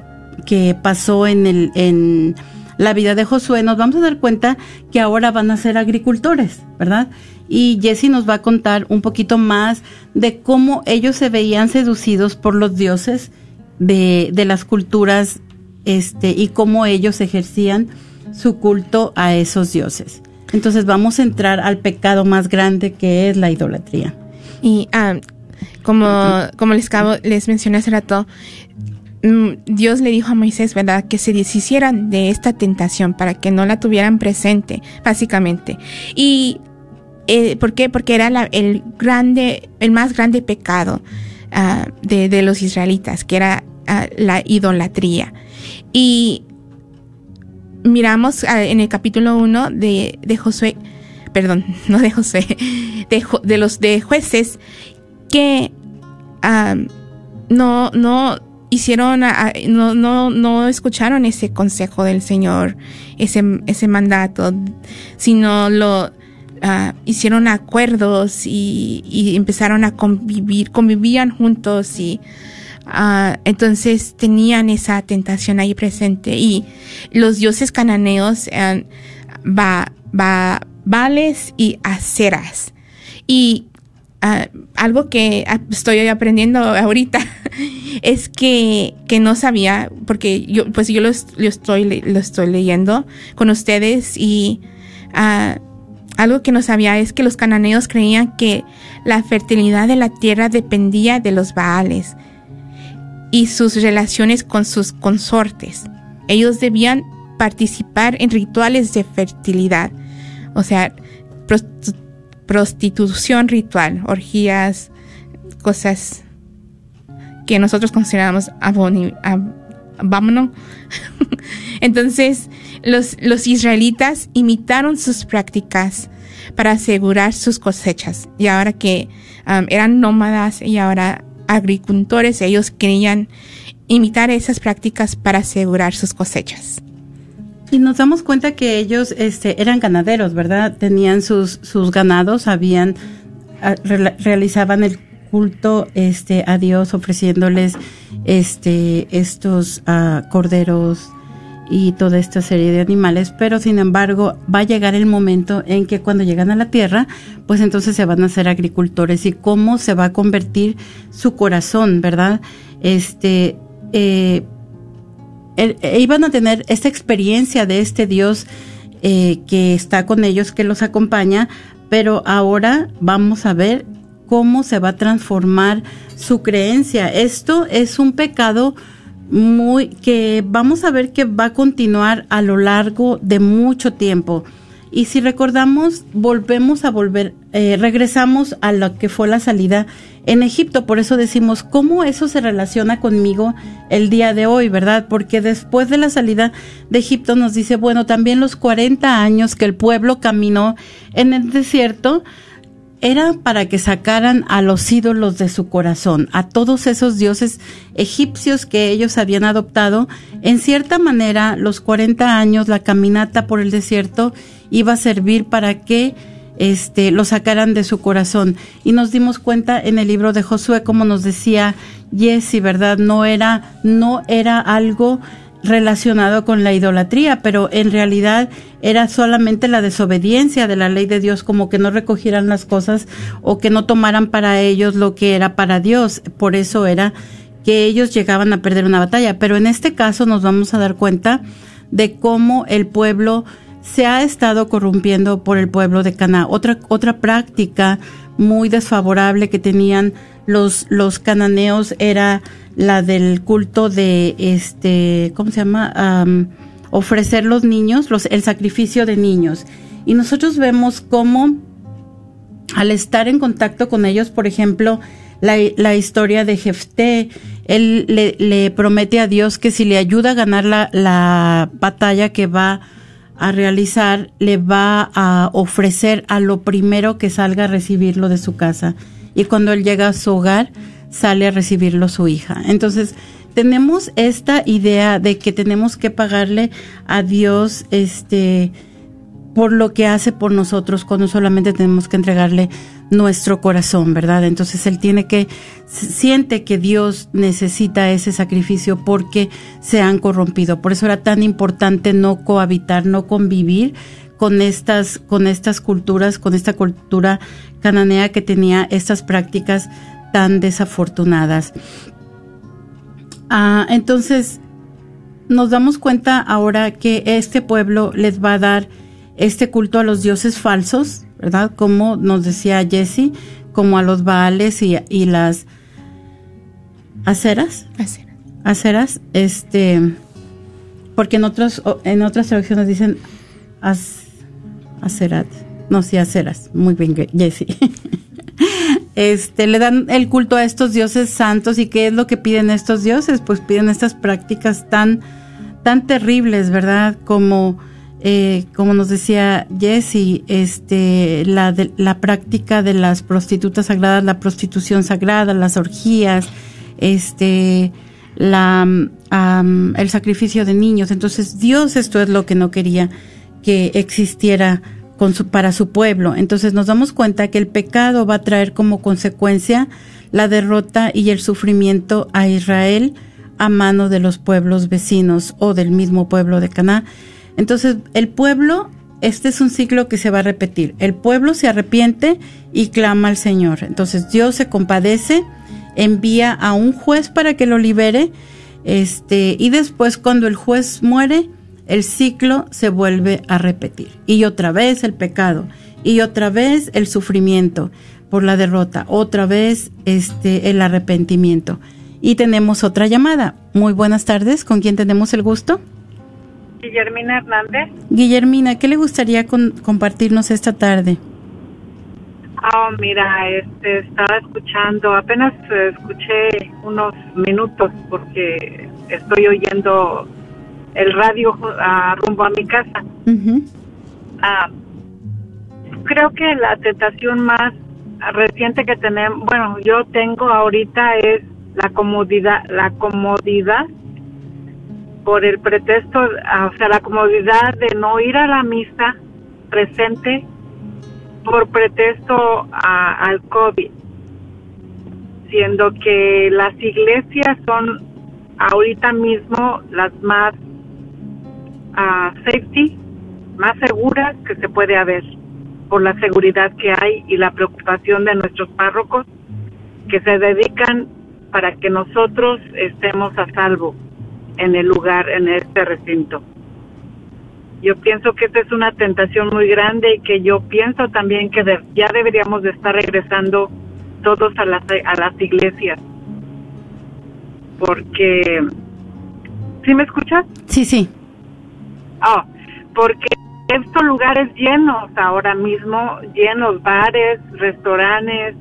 que pasó en, el, en la vida de Josué, nos vamos a dar cuenta que ahora van a ser agricultores, ¿verdad? Y Jesse nos va a contar un poquito más de cómo ellos se veían seducidos por los dioses de, de las culturas este, y cómo ellos ejercían su culto a esos dioses. Entonces vamos a entrar al pecado más grande que es la idolatría. Y ah, como, como les, les mencioné hace rato, mm, Dios le dijo a Moisés, ¿verdad?, que se deshicieran de esta tentación para que no la tuvieran presente, básicamente. Y eh, ¿por qué? Porque era el grande, el más grande pecado ah, de, los israelitas, que era ah, la idolatría. Y miramos ah, en el capítulo 1 de, de Josué, perdón, [laughs] no de Josué, de, los de jueces, que ah, no, no hicieron, ah, no, no, no escucharon ese consejo del Señor, ese, ese mandato, sino lo hicieron acuerdos y, y, empezaron a convivir, convivían juntos y Ah, entonces tenían esa tentación ahí presente y los dioses cananeos eran ba, Vales y Aceras. Y ah, algo que estoy aprendiendo ahorita [laughs] es que, que no sabía, porque yo, pues yo lo, estoy, lo estoy leyendo con ustedes y ah, algo que no sabía es que los cananeos creían que la fertilidad de la tierra dependía de los Baales y sus relaciones con sus consortes. Ellos debían participar en rituales de fertilidad, o sea, prostitución ritual, orgías, cosas que nosotros consideramos vámonos. [laughs] Entonces, los, los israelitas imitaron sus prácticas para asegurar sus cosechas. Y ahora que eran nómadas y ahora agricultores, ellos querían imitar esas prácticas para asegurar sus cosechas. Y nos damos cuenta que ellos este, eran ganaderos, ¿verdad? Tenían sus, sus ganados, habían, ah, realizaban el culto este, a Dios ofreciéndoles este, estos uh, corderos y toda esta serie de animales, pero sin embargo va a llegar el momento en que cuando llegan a la tierra, pues entonces se van a hacer agricultores y cómo se va a convertir su corazón, ¿verdad? Este, eh, e iban a tener esta experiencia de este Dios eh, que está con ellos, que los acompaña, pero ahora vamos a ver cómo se va a transformar su creencia. Esto es un pecado muy que vamos a ver que va a continuar a lo largo de mucho tiempo Y si recordamos, volvemos a volver, eh, regresamos a lo que fue la salida en Egipto. Por eso decimos, ¿cómo eso se relaciona conmigo el día de hoy, verdad? Porque después de la salida de Egipto nos dice, bueno, también los 40 años que el pueblo caminó en el desierto, era para que sacaran a los ídolos de su corazón, a todos esos dioses egipcios que ellos habían adoptado. En cierta manera, los 40 años, la caminata por el desierto iba a servir para que este, lo sacaran de su corazón. Y nos dimos cuenta en el libro de Josué, como nos decía Jesse, ¿verdad? No era, no era algo relacionado con la idolatría, pero en realidad era solamente la desobediencia de la ley de Dios, como que no recogieran las cosas o que no tomaran para ellos lo que era para Dios. Por eso era que ellos llegaban a perder una batalla. Pero en este caso nos vamos a dar cuenta de cómo el pueblo se ha estado corrompiendo por el pueblo de Cana. Otra, otra práctica muy desfavorable que tenían los, los cananeos era la del culto de este, ¿cómo se llama? ofrecer los niños, los, el sacrificio de niños. Y nosotros vemos cómo al estar en contacto con ellos, por ejemplo, la, la historia de Jefté, él le, promete a Dios que si le ayuda a ganar la, la batalla que va a realizar, le va a ofrecer a lo primero que salga a recibirlo de su casa. Y cuando él llega a su hogar, sale a recibirlo su hija. Entonces, tenemos esta idea de que tenemos que pagarle a Dios este por lo que hace por nosotros cuando solamente tenemos que entregarle nuestro corazón, ¿verdad? Entonces él tiene que siente que Dios necesita ese sacrificio porque se han corrompido. Por eso era tan importante no cohabitar, no convivir con estas con estas culturas, con esta cultura cananea que tenía estas prácticas tan desafortunadas. Ah, entonces, nos damos cuenta ahora que este pueblo les va a dar este culto a los dioses falsos, ¿verdad? Como nos decía Jesse, como a los baales y, las aceras. Aceras. Aceras, este, porque en otras, en otras traducciones dicen acerat. No, sí, aceras. Muy bien, Jesse. [laughs] este, le dan el culto a estos dioses santos y qué es lo que piden estos dioses, pues piden estas prácticas tan, tan terribles, ¿verdad? Como, eh, como nos decía Jesse, este, la, la práctica de las prostitutas sagradas, la prostitución sagrada, las orgías, este, la, el sacrificio de niños. Entonces Dios esto es lo que no quería que existiera para su pueblo. Entonces nos damos cuenta que el pecado va a traer como consecuencia la derrota y el sufrimiento a Israel a mano de los pueblos vecinos o del mismo pueblo de Caná. Entonces el pueblo, este es un ciclo que se va a repetir. El pueblo se arrepiente y clama al Señor. Entonces Dios se compadece, envía a un juez para que lo libere, este, y después cuando el juez muere, el ciclo se vuelve a repetir. Y otra vez el pecado, y otra vez el sufrimiento por la derrota, otra vez este el arrepentimiento. Y tenemos otra llamada. Muy buenas tardes, ¿con quién tenemos el gusto? Guillermina Hernández. Guillermina, ¿qué le gustaría compartirnos esta tarde? Oh, mira, este, estaba escuchando, apenas escuché unos minutos porque estoy oyendo el radio rumbo a mi casa. Ah, creo que la tentación más reciente que tenemos, bueno, yo tengo ahorita es la comodidad, la comodidad por el pretexto, ah, o sea, la comodidad de no ir a la misa presente por pretexto al COVID, siendo que las iglesias son ahorita mismo las más safety más segura que se puede haber por la seguridad que hay y la preocupación de nuestros párrocos que se dedican para que nosotros estemos a salvo en el lugar, en este recinto. Yo pienso que esta es una tentación muy grande y que yo pienso también que ya deberíamos de estar regresando todos a las, a las iglesias. Porque... ¿Sí me escuchas? Sí, sí. Oh, porque visto lugares llenos ahora mismo, llenos bares, restaurantes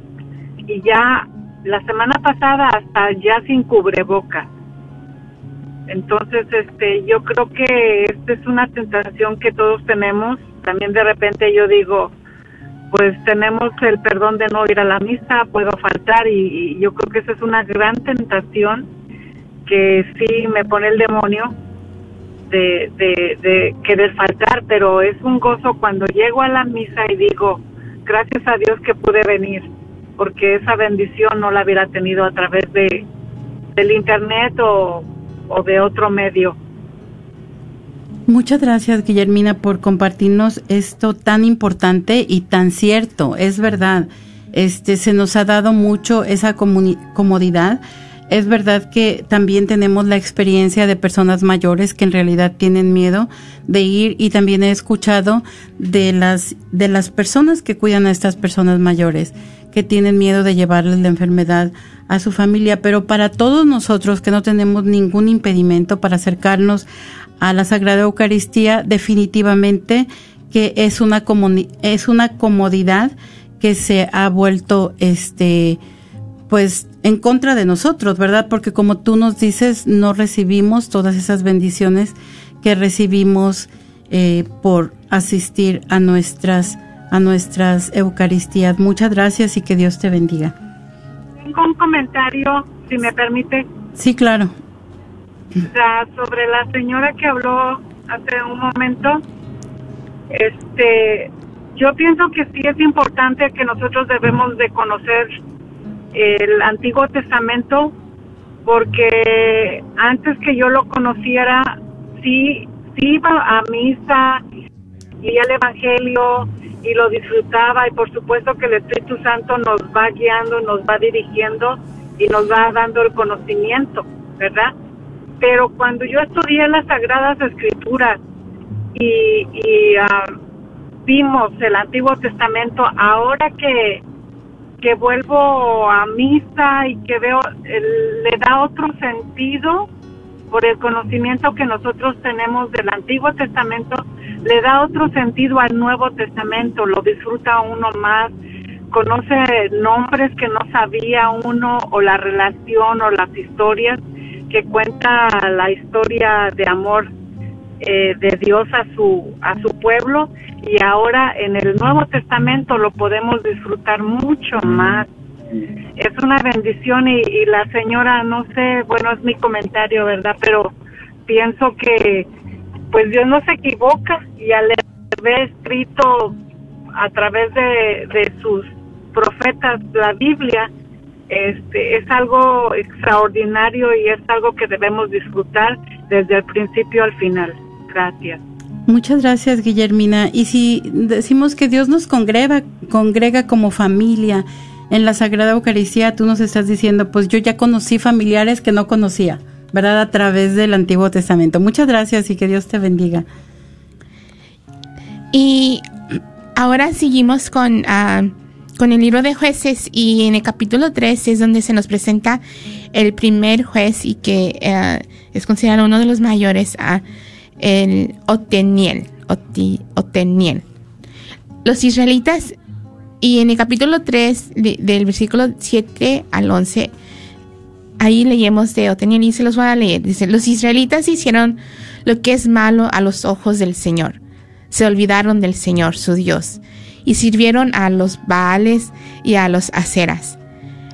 y ya la semana pasada hasta ya sin cubreboca. Entonces, este, yo creo que esta es una tentación que todos tenemos. También de repente yo digo, pues tenemos el perdón de no ir a la misa, puedo faltar y, y yo creo que esa es una gran tentación que sí me pone el demonio de, de, de querer faltar, pero es un gozo cuando llego a la misa y digo, gracias a Dios que pude venir, porque esa bendición no la hubiera tenido a través de del internet o, o de otro medio. Muchas gracias, Guillermina, por compartirnos esto tan importante y tan cierto. Es verdad, este se nos ha dado mucho esa comodidad es verdad que también tenemos la experiencia de personas mayores que en realidad tienen miedo de ir y también he escuchado de las de las personas que cuidan a estas personas mayores que tienen miedo de llevarles la enfermedad a su familia, pero para todos nosotros que no tenemos ningún impedimento para acercarnos a la Sagrada Eucaristía, definitivamente que es una es una comodidad que se ha vuelto este pues en contra de nosotros, ¿verdad? Porque como tú nos dices, no recibimos todas esas bendiciones que recibimos eh, por asistir a nuestras a nuestras Eucaristías. Muchas gracias y que Dios te bendiga. Tengo un comentario, si me permite. Sí, claro. sobre la señora que habló hace un momento, este, yo pienso que sí es importante que nosotros debemos de conocer el Antiguo Testamento porque antes que yo lo conociera, sí, iba a misa, leía el Evangelio y lo disfrutaba y por supuesto que el Espíritu Santo nos va guiando, nos va dirigiendo y nos va dando el conocimiento, ¿verdad? Pero cuando yo estudié las Sagradas Escrituras y, y ah, vimos el Antiguo Testamento, ahora que que vuelvo a misa y que veo, le da otro sentido por el conocimiento que nosotros tenemos del Antiguo Testamento, le da otro sentido al Nuevo Testamento, lo disfruta uno más, conoce nombres que no sabía uno o la relación o las historias que cuenta la historia de amor eh, de Dios a su a su pueblo y ahora en el Nuevo Testamento lo podemos disfrutar mucho más. Es una bendición y, la señora, no sé, bueno, es mi comentario, ¿verdad? Pero pienso que pues Dios no se equivoca y al haber escrito a través de, de sus profetas la Biblia, este, es algo extraordinario y es algo que debemos disfrutar desde el principio al final. Gracias. Muchas gracias, Guillermina. Y si decimos que Dios nos congrega, congrega como familia en la Sagrada Eucaristía, tú nos estás diciendo, pues yo ya conocí familiares que no conocía, ¿verdad? A través del Antiguo Testamento. Muchas gracias y que Dios te bendiga. Y ahora seguimos con, ah, con el libro de jueces y en el capítulo 3 es donde se nos presenta el primer juez y que eh, es considerado uno de los mayores. a el Oteniel, Oteniel. Los israelitas, y en el capítulo 3 del versículo 7 al 11, ahí leemos de Oteniel y se los voy a leer. Dice, los israelitas hicieron lo que es malo a los ojos del Señor. Se olvidaron del Señor, su Dios, y sirvieron a los Baales y a los Aceras.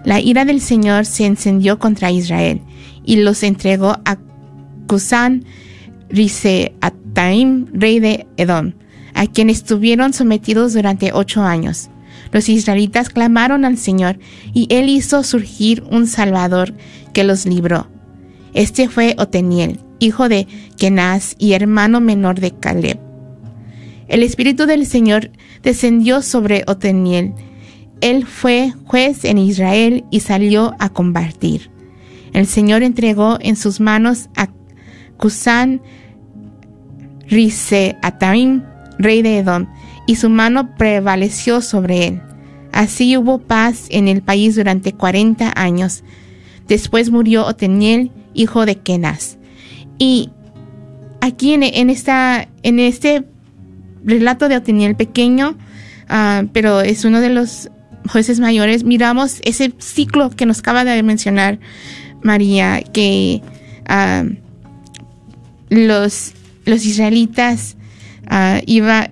La ira del Señor se encendió contra Israel y los entregó a Cusán, Ataim, rey de Edom, a quien estuvieron sometidos durante ocho años. Los israelitas clamaron al Señor y él hizo surgir un Salvador que los libró. Este fue Oteniel, hijo de Kenaz y hermano menor de Caleb. El Espíritu del Señor descendió sobre Oteniel. Él fue juez en Israel y salió a combatir. El Señor entregó en sus manos a Cusán Rise Ataim, rey de Edom, y su mano prevaleció sobre él. Así hubo paz en el país durante cuarenta años. Después murió Oteniel, hijo de Kenaz. Y aquí en, esta, en este relato de Otiniel pequeño, ah, pero es uno de los jueces mayores. Miramos ese ciclo que nos acaba de mencionar María, que ah, los, los israelitas uh, iba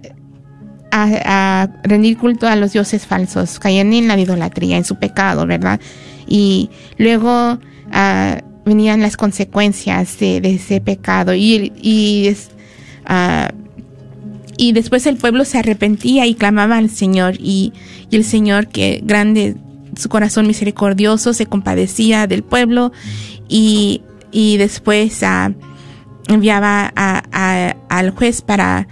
a, rendir culto a los dioses falsos, caían en la idolatría, en su pecado, ¿verdad? Y luego venían las consecuencias de, ese pecado. Y, y, y, después el pueblo se arrepentía y clamaba al Señor. Y, el Señor que grande su corazón misericordioso se compadecía del pueblo. Y, después enviaba al juez para,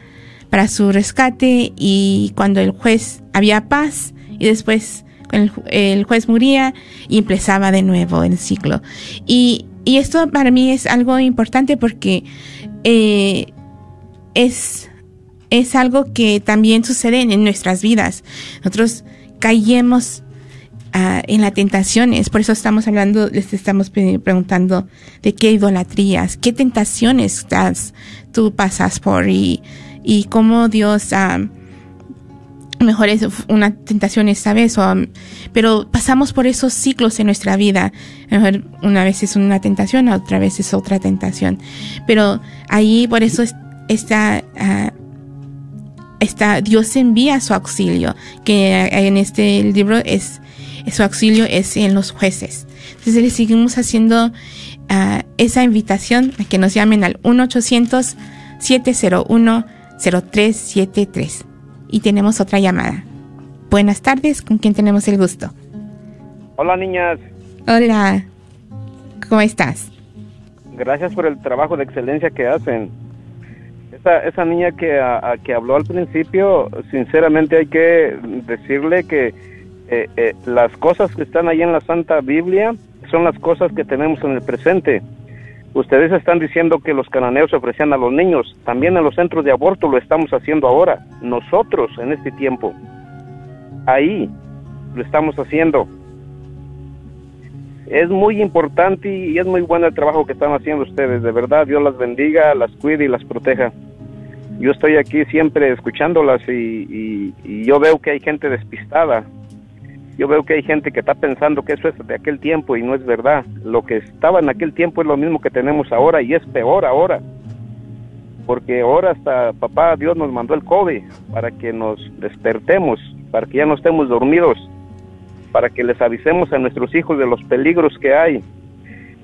para su rescate y cuando el juez había paz y después el, juez moría y empezaba de nuevo el ciclo. Y, esto para mí es algo importante porque eh, es, es algo que también sucede en nuestras vidas. Nosotros caemos ah, en las tentaciones, por eso estamos hablando, les estamos preguntando de qué idolatrías, qué tentaciones estás, tú pasas por y, y cómo Dios... Ah, mejor es una tentación esta vez, o, pero pasamos por esos ciclos en nuestra vida. Mejor una vez es una tentación, otra vez es otra tentación. Pero ahí por eso está, uh, está Dios envía su auxilio, que en este libro es su auxilio es en los jueces. Entonces le seguimos haciendo ah, esa invitación a que nos llamen al 1 800 701 0373 y tenemos otra llamada. Buenas tardes, ¿con quién tenemos el gusto? Hola niñas. Hola, ¿cómo estás? Gracias por el trabajo de excelencia que hacen. Esa, esa niña que, que habló al principio, sinceramente hay que decirle que eh, eh, las cosas que están ahí en la Santa Biblia son las cosas que tenemos en el presente. Ustedes están diciendo que los cananeos ofrecían a los niños. También en los centros de aborto lo estamos haciendo ahora. Nosotros en este tiempo. Ahí lo estamos haciendo. Es muy importante y es muy bueno el trabajo que están haciendo ustedes. De verdad, Dios las bendiga, las cuide y las proteja. Yo estoy aquí siempre escuchándolas y yo veo que hay gente despistada yo veo que hay gente que está pensando que eso es de aquel tiempo y no es verdad. Lo que estaba en aquel tiempo es lo mismo que tenemos ahora y es peor ahora. Porque ahora hasta papá Dios nos mandó el COVID para que nos despertemos, para que ya no estemos dormidos, para que les avisemos a nuestros hijos de los peligros que hay.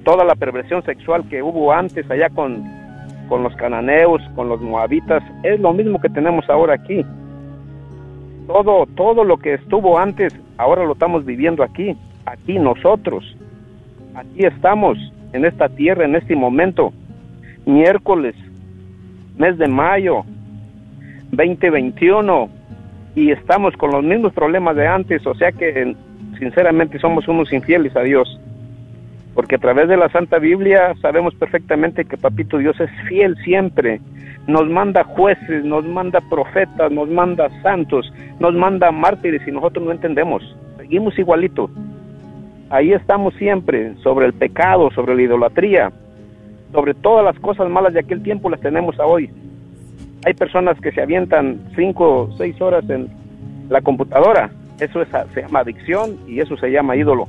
Toda la perversión sexual que hubo antes allá con, con los cananeos, con los moabitas, es lo mismo que tenemos ahora aquí todo, todo lo que estuvo antes, ahora lo estamos viviendo aquí, aquí nosotros. Aquí estamos, en esta tierra, en este momento, miércoles, mes de mayo, 2021, y estamos con los mismos problemas de antes, o sea que sinceramente somos unos infieles a Dios. Porque a través de la Santa Biblia sabemos perfectamente que Papito Dios es fiel siempre nos manda jueces, nos manda profetas, nos manda santos, nos manda mártires y nosotros no entendemos. Seguimos igualito. Ahí estamos siempre, sobre el pecado, sobre la idolatría, sobre todas las cosas malas de aquel tiempo las tenemos a hoy. Hay personas que se avientan cinco o seis horas en la computadora. Eso se llama adicción y eso se llama ídolo.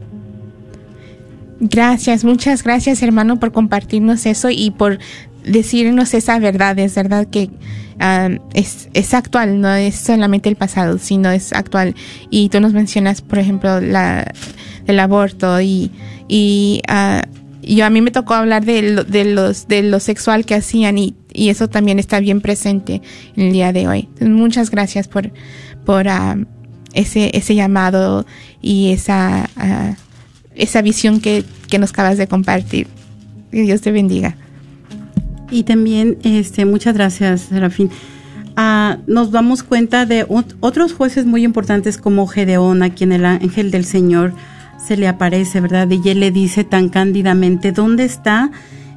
Gracias, muchas gracias hermano por compartirnos eso y por decirnos esa verdad, es verdad que um, es, actual, no es solamente el pasado, sino es actual. Y tú nos mencionas, por ejemplo, la, el aborto y, y uh, yo a mí me tocó hablar de, de, los, de lo sexual que hacían y, y, eso también está bien presente en el día de hoy. muchas gracias por, por uh, ese, ese llamado y esa, esa visión que, que nos acabas de compartir. Que Dios te bendiga. Y también, este, muchas gracias, Serafín. Ah, nos damos cuenta de otros jueces muy importantes como Gedeón, a quien el ángel del Señor se le aparece, ¿verdad? Y él le dice tan cándidamente, ¿dónde está?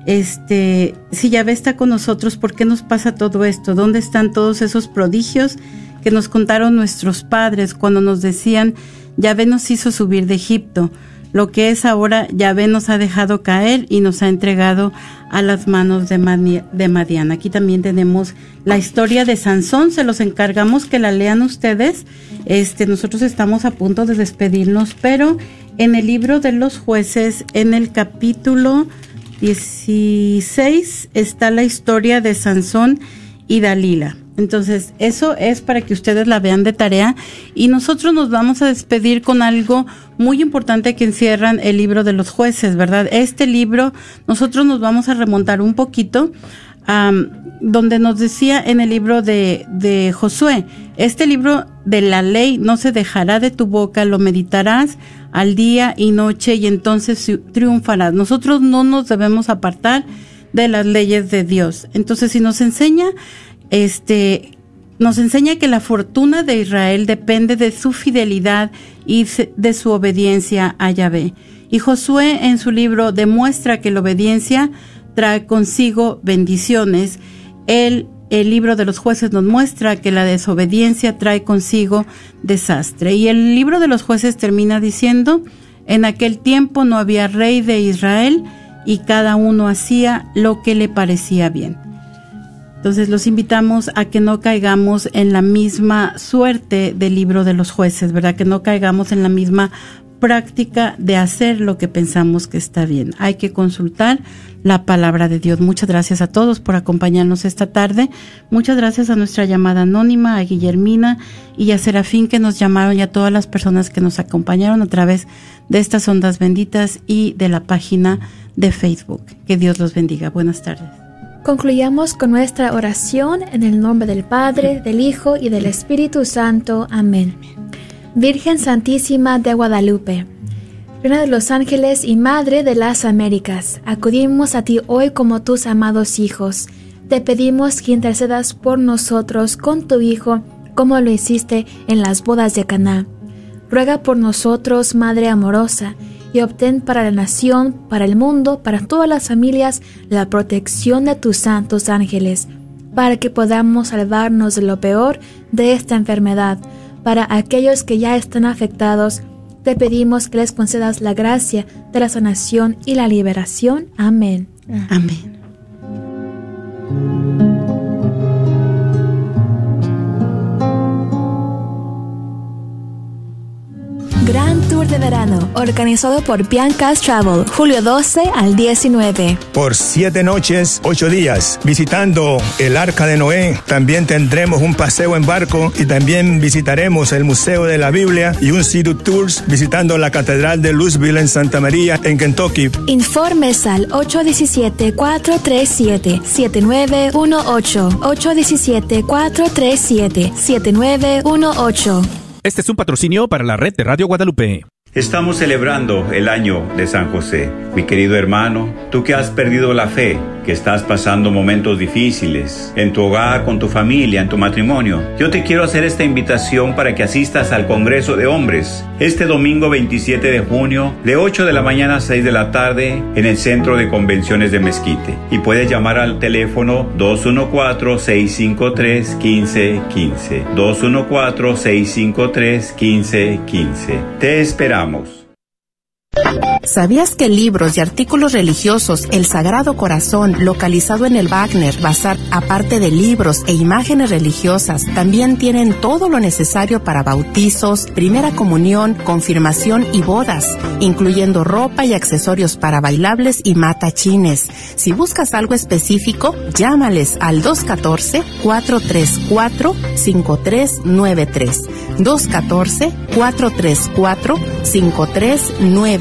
Este, si Yahvé está con nosotros, ¿por qué nos pasa todo esto? ¿Dónde están todos esos prodigios que nos contaron nuestros padres cuando nos decían, Yahvé nos hizo subir de Egipto? Lo que es ahora Yahvé nos ha dejado caer y nos ha entregado a las manos de, Madiana. Aquí también tenemos la historia de Sansón, se los encargamos que la lean ustedes. Este, nosotros estamos a punto de despedirnos, pero en el libro de los jueces, en el capítulo 16, está la historia de Sansón y Dalila. Entonces, eso es para que ustedes la vean de tarea y nosotros nos vamos a despedir con algo muy importante que encierran el libro de los jueces, ¿verdad? Este libro, nosotros nos vamos a remontar un poquito donde nos decía en el libro de, de Josué, este libro de la ley no se dejará de tu boca, lo meditarás al día y noche y entonces triunfarás. Nosotros no nos debemos apartar de las leyes de Dios. Entonces, si nos enseña este, nos enseña que la fortuna de Israel depende de su fidelidad y de su obediencia a Yahvé. Y Josué en su libro demuestra que la obediencia trae consigo bendiciones. El, el libro de los jueces nos muestra que la desobediencia trae consigo desastre. Y el libro de los jueces termina diciendo, en aquel tiempo no había rey de Israel y cada uno hacía lo que le parecía bien. Entonces los invitamos a que no caigamos en la misma suerte del libro de los jueces, ¿verdad? Que no caigamos en la misma práctica de hacer lo que pensamos que está bien. Hay que consultar la palabra de Dios. Muchas gracias a todos por acompañarnos esta tarde. Muchas gracias a nuestra llamada anónima, a Guillermina y a Serafín que nos llamaron y a todas las personas que nos acompañaron a través de estas ondas benditas y de la página de Facebook. Que Dios los bendiga. Buenas tardes. Concluyamos con nuestra oración en el nombre del Padre, del Hijo y del Espíritu Santo. Amén. Virgen Santísima de Guadalupe, Reina de los ángeles y Madre de las Américas, acudimos a ti hoy como tus amados hijos. Te pedimos que intercedas por nosotros con tu Hijo, como lo hiciste en las bodas de Caná. Ruega por nosotros, Madre amorosa, y obtén para la nación, para el mundo, para todas las familias, la protección de tus santos ángeles, para que podamos salvarnos de lo peor de esta enfermedad. Para aquellos que ya están afectados, te pedimos que les concedas la gracia de la sanación y la liberación. Amén. Amén. Verano, organizado por Bianca's Travel, julio 12 al 19. Por siete noches, ocho días, visitando el Arca de Noé. También tendremos un paseo en barco y también visitaremos el Museo de la Biblia y un City Tours visitando la Catedral de Louisville en Santa María, en Kentucky. Informes al 817-437-7918. 817-437-7918. Este es un patrocinio para la red de Radio Guadalupe. Estamos celebrando el año de San José. Mi querido hermano, tú que has perdido la fe, que estás pasando momentos difíciles en tu hogar, con tu familia, en tu matrimonio, yo te quiero hacer esta invitación para que asistas al Congreso de Hombres este domingo 27 de junio de 8 de la mañana a 6 de la tarde en el Centro de Convenciones de Mezquite. Y puedes llamar al teléfono 214-653-1515. 214-653-1515. Te esperamos oramos. ¿Sabías que libros y artículos religiosos El Sagrado Corazón, localizado en el Wagner Bazar, aparte de libros e imágenes religiosas, también tienen todo lo necesario para bautizos, primera comunión, confirmación y bodas, incluyendo ropa y accesorios para bailables y matachines? Si buscas algo específico, llámales al 214-434-5393. 214-434-5393.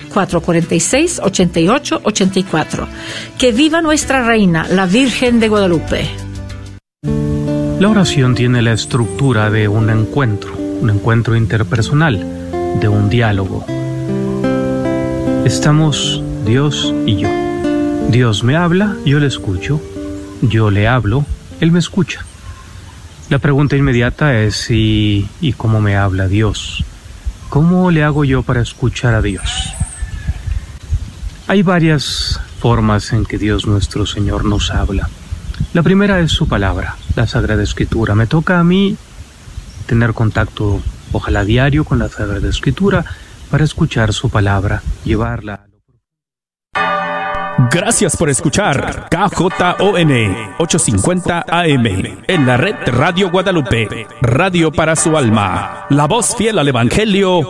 446-8884. Que viva nuestra reina, la Virgen de Guadalupe. La oración tiene la estructura de un encuentro, un encuentro interpersonal, de un diálogo. Estamos Dios y yo. Dios me habla, yo le escucho. Yo le hablo, Él me escucha. La pregunta inmediata es si y cómo me habla Dios. ¿Cómo le hago yo para escuchar a Dios? Hay varias formas en que Dios nuestro Señor nos habla. La primera es su palabra, la Sagrada Escritura. Me toca a mí tener contacto, ojalá diario, con la Sagrada Escritura para escuchar su palabra, llevarla. Gracias por escuchar KJON 850 AM en la red Radio Guadalupe, radio para su alma, la voz fiel al Evangelio